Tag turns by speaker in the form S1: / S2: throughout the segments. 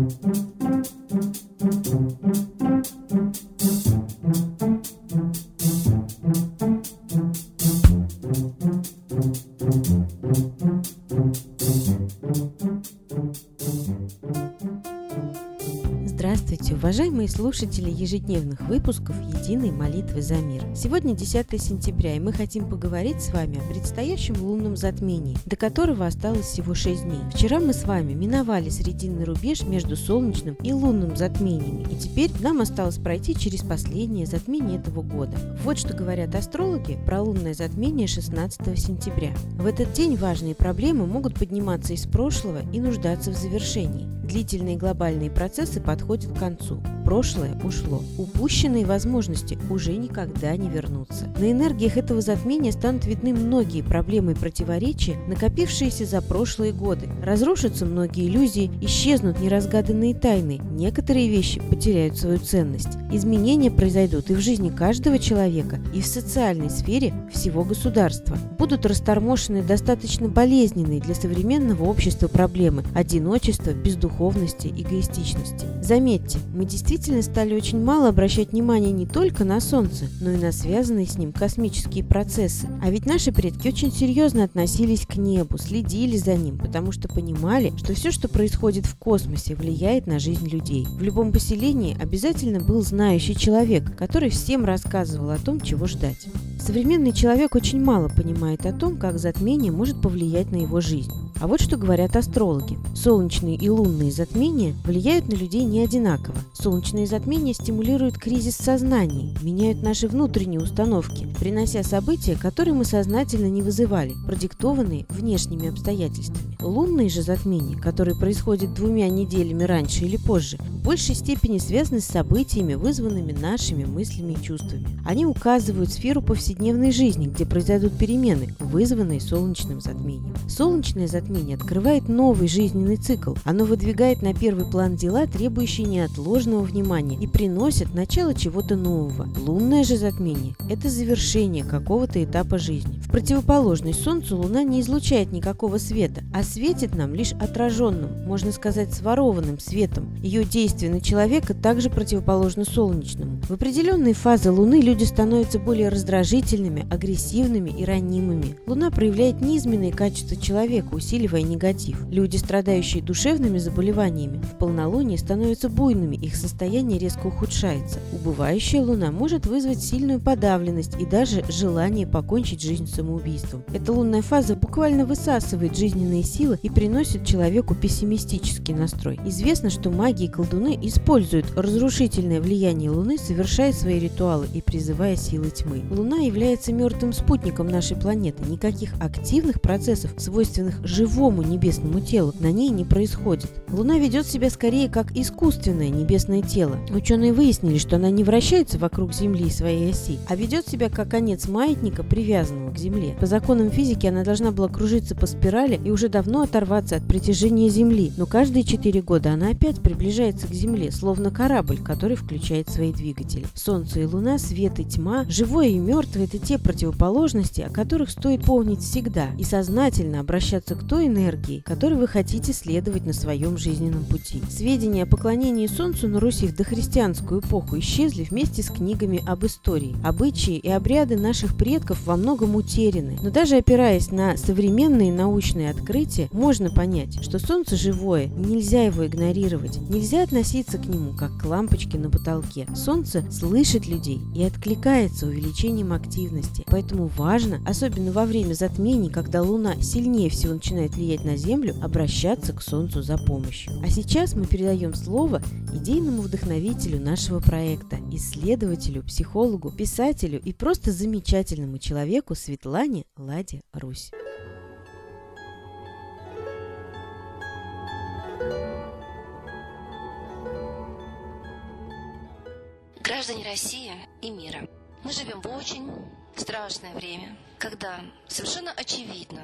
S1: Música уважаемые слушатели ежедневных выпусков «Единой молитвы за мир». Сегодня 10 сентября, и мы хотим поговорить с вами о предстоящем лунном затмении, до которого осталось всего 6 дней. Вчера мы с вами миновали срединный рубеж между солнечным и лунным затмениями, и теперь нам осталось пройти через последнее затмение этого года. Вот что говорят астрологи про лунное затмение 16 сентября. В этот день важные проблемы могут подниматься из прошлого и нуждаться в завершении. Длительные глобальные процессы подходят к концу. Прошлое ушло. Упущенные возможности уже никогда не вернутся. На энергиях этого затмения станут видны многие проблемы и противоречия, накопившиеся за прошлые годы. Разрушатся многие иллюзии, исчезнут неразгаданные тайны, некоторые вещи потеряют свою ценность. Изменения произойдут и в жизни каждого человека, и в социальной сфере всего государства. Будут растормошены достаточно болезненные для современного общества проблемы – одиночество, бездуховности, эгоистичности. Заметьте, мы действительно стали очень мало обращать внимание не только на Солнце, но и на связанные с ним космические процессы. А ведь наши предки очень серьезно относились к небу, следили за ним, потому что понимали, что все, что происходит в космосе, влияет на жизнь людей. В любом поселении обязательно был знающий человек, который всем рассказывал о том, чего ждать. Современный человек очень мало понимает о том, как затмение может повлиять на его жизнь. А вот что говорят астрологи. Солнечные и лунные затмения влияют на людей не одинаково. Солнечные затмения стимулируют кризис сознания, меняют наши внутренние установки, принося события, которые мы сознательно не вызывали, продиктованные внешними обстоятельствами. Лунные же затмения, которые происходят двумя неделями раньше или позже, в большей степени связаны с событиями, вызванными нашими мыслями и чувствами. Они указывают сферу повседневной жизни, где произойдут перемены, вызванные солнечным затмением. Солнечное затмение открывает новый жизненный цикл. Оно выдвигает на первый план дела, требующие неотложного внимания, и приносит начало чего-то нового. Лунное же затмение – это завершение какого-то этапа жизни. В противоположность Солнцу Луна не излучает никакого света, а светит нам лишь отраженным, можно сказать, сворованным светом. Ее действие на человека также противоположно солнечному. В определенные фазы Луны люди становятся более раздражительными, агрессивными и ранимыми. Луна проявляет низменные качества человека, усиливая негатив. Люди, страдающие душевными заболеваниями, в полнолуние становятся буйными, их состояние резко ухудшается. Убывающая Луна может вызвать сильную подавленность и даже желание покончить жизнь самоубийством. Эта лунная фаза буквально высасывает жизненные силы и приносит человеку пессимистический настрой. Известно, что маги и колдуны используют разрушительное влияние Луны, совершая свои ритуалы и призывая силы тьмы. Луна является мертвым спутником нашей планеты. Никаких активных процессов, свойственных живому небесному телу, на ней не происходит. Луна ведет себя скорее как искусственное небесное тело. Ученые выяснили, что она не вращается вокруг Земли и своей оси, а ведет себя как конец маятника, привязанного к Земле. По законам физики она должна была кружиться по спирали и уже давно оторваться от притяжения Земли, но каждые четыре года она опять приближается к Земле, словно корабль, который включает свои двигатели. Солнце и Луна, свет и тьма, живое и мертвое – это те противоположности, о которых стоит помнить всегда и сознательно обращаться к той энергии, которой вы хотите следовать на своем жизненном пути. Сведения о поклонении Солнцу на Руси в дохристианскую эпоху исчезли вместе с книгами об истории. Обычаи и обряды наших предков во многом утеряны, но даже опираясь на современные научные открытия, можно понять, что Солнце живое, нельзя его игнорировать, нельзя относиться к нему как к лампочке на потолке. Солнце слышит людей и откликается увеличением активности, поэтому важно, особенно во время затмений, когда Луна сильнее всего начинает влиять на Землю, обращаться к Солнцу за помощью. А сейчас мы передаем слово идейному вдохновителю нашего проекта, исследователю, психологу, писателю и просто замечательному человеку Светлане Ладе Русь.
S2: Граждане России и мира, мы живем в очень страшное время, когда совершенно очевидно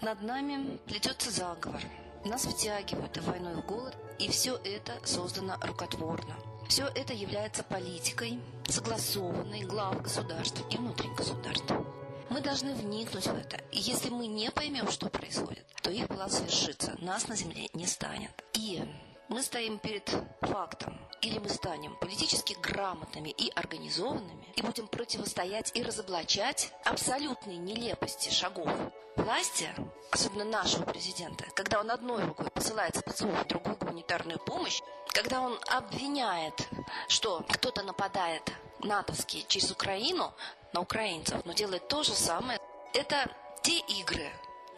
S2: над нами плетется заговор. Нас втягивают в войну и в голод, и все это создано рукотворно. Все это является политикой, согласованной глав государств и внутри государства. Мы должны вникнуть в это. И если мы не поймем, что происходит, то их план свершится. Нас на земле не станет. И мы стоим перед фактом. Или мы станем политически грамотными и организованными и будем противостоять и разоблачать абсолютные нелепости шагов власти, особенно нашего президента, когда он одной рукой посылает спецов, другую гуманитарную помощь, когда он обвиняет, что кто-то нападает натовский через Украину на украинцев, но делает то же самое, это те игры,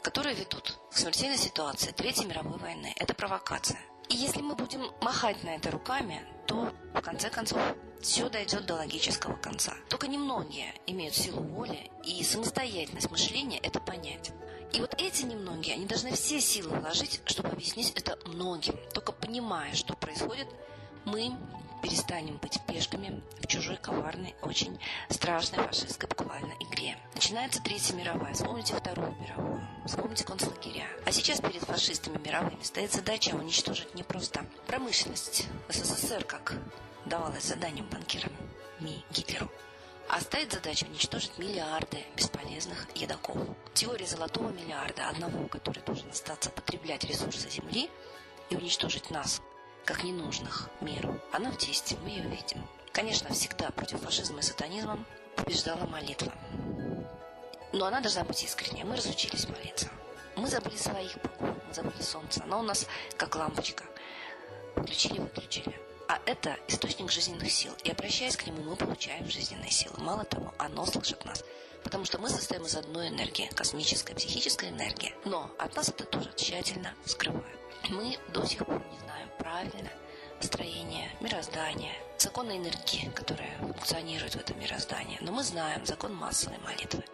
S2: которые ведут к смертельной ситуации Третьей мировой войны. Это провокация. И если мы будем махать на это руками, то в конце концов все дойдет до логического конца. Только немногие имеют силу воли и самостоятельность мышления это понять. И вот эти немногие, они должны все силы вложить, чтобы объяснить это многим. Только понимая, что происходит, мы перестанем быть пешками в чужой коварной, очень страшной фашистской буквально игре. Начинается Третья мировая, вспомните Вторую мировую, вспомните концлагеря. А сейчас перед фашистами мировыми стоит задача уничтожить не просто промышленность СССР, как давалось заданием банкирам МИ Гитлеру, а стоит задача уничтожить миллиарды бесполезных едоков. Теория золотого миллиарда, одного, который должен остаться потреблять ресурсы Земли и уничтожить нас, как ненужных миру. Она в действии, мы ее видим. Конечно, всегда против фашизма и сатанизма побеждала молитва. Но она должна быть искренней. Мы разучились молиться. Мы забыли своих богов, мы забыли солнце. Оно у нас как лампочка. Включили, выключили. А это источник жизненных сил. И обращаясь к нему, мы получаем жизненные силы. Мало того, оно слышит нас. Потому что мы состоим из одной энергии, космической, психической энергии. Но от нас это тоже тщательно скрывают. Мы до сих пор не знаем правильно строение мироздания, законы энергии, которая функционирует в этом мироздании. Но мы знаем закон массовой молитвы.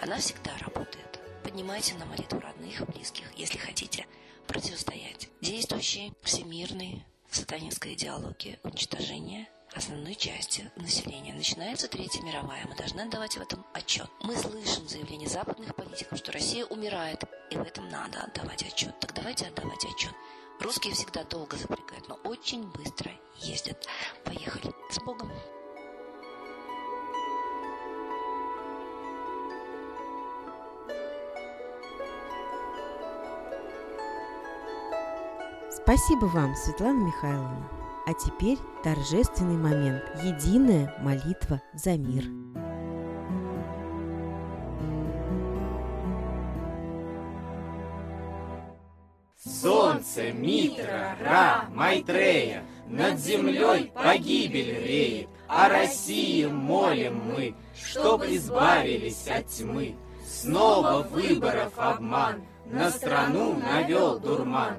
S2: Она всегда работает. Поднимайте на молитву родных, близких, если хотите противостоять действующей всемирной сатанинской идеологии уничтожения основной части населения. Начинается Третья мировая. Мы должны отдавать в этом отчет. Мы слышим заявления западных политиков, что Россия умирает, и в этом надо отдавать отчет. Так давайте отдавать отчет. Русские всегда долго запрягают, но очень быстро ездят. Поехали. С Богом!
S1: Спасибо вам, Светлана Михайловна. А теперь торжественный момент. Единая молитва за мир.
S3: Солнце, Митра, Ра, Майтрея, Над землей погибель реет, О России молим мы, Чтоб избавились от тьмы. Снова выборов обман, На страну навел дурман.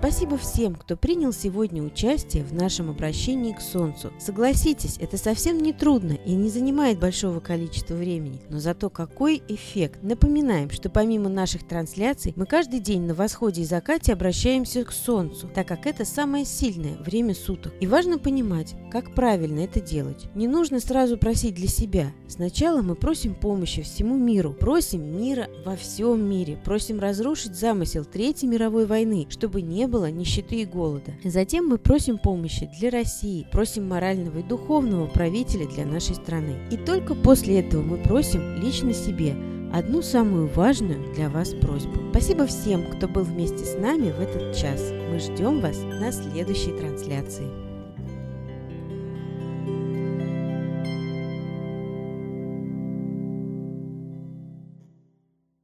S1: Спасибо всем, кто принял сегодня участие в нашем обращении к Солнцу. Согласитесь, это совсем не трудно и не занимает большого количества времени, но зато какой эффект. Напоминаем, что помимо наших трансляций, мы каждый день на восходе и закате обращаемся к Солнцу, так как это самое сильное время суток. И важно понимать, как правильно это делать. Не нужно сразу просить для себя. Сначала мы просим помощи всему миру, просим мира во всем мире, просим разрушить замысел Третьей мировой войны, чтобы не было нищеты и голода. Затем мы просим помощи для России, просим морального и духовного правителя для нашей страны. И только после этого мы просим лично себе одну самую важную для вас просьбу. Спасибо всем, кто был вместе с нами в этот час. Мы ждем вас на следующей трансляции.